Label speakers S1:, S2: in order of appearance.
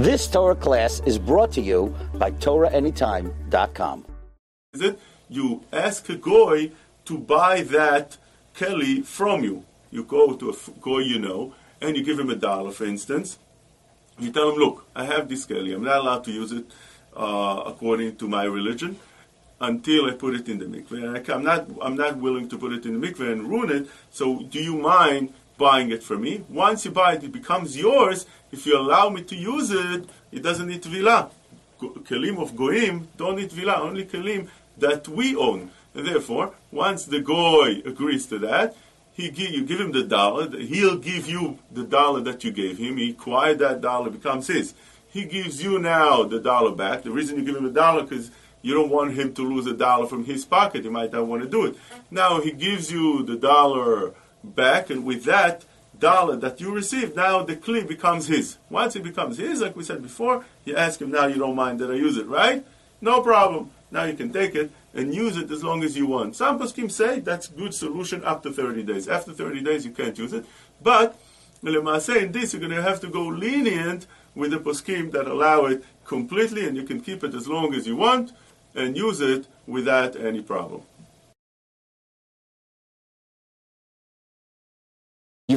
S1: This Torah class is brought to you by TorahAnytime.com.
S2: Is it you ask a goy to buy that keli from you? You go to a goy you know, and you give him a dollar, for instance. You tell him, look, I have this keli. I'm not allowed to use it uh, according to my religion until I put it in the mikveh. I'm not, I'm not willing to put it in the mikveh and ruin it. So, do you mind buying it from me. Once you buy it, it becomes yours. If you allow me to use it, it doesn't need vila. Kelim of goyim don't need vila, only kelim that we own. And therefore, once the goy agrees to that, he give, you give him the dollar, he'll give you the dollar that you gave him. He acquired that dollar, becomes his. He gives you now the dollar back. The reason you give him a dollar because you don't want him to lose a dollar from his pocket. He might not want to do it. Now he gives you the dollar back, and with that dollar that you received, now the kli becomes his. Once it becomes his, like we said before, you ask him, now you don't mind that I use it, right? No problem. Now you can take it and use it as long as you want. Some poskim say that's good solution up to 30 days. After 30 days, you can't use it. But, in this, you're going to have to go lenient with the poskim that allow it completely, and you can keep it as long as you want and use it without any problem.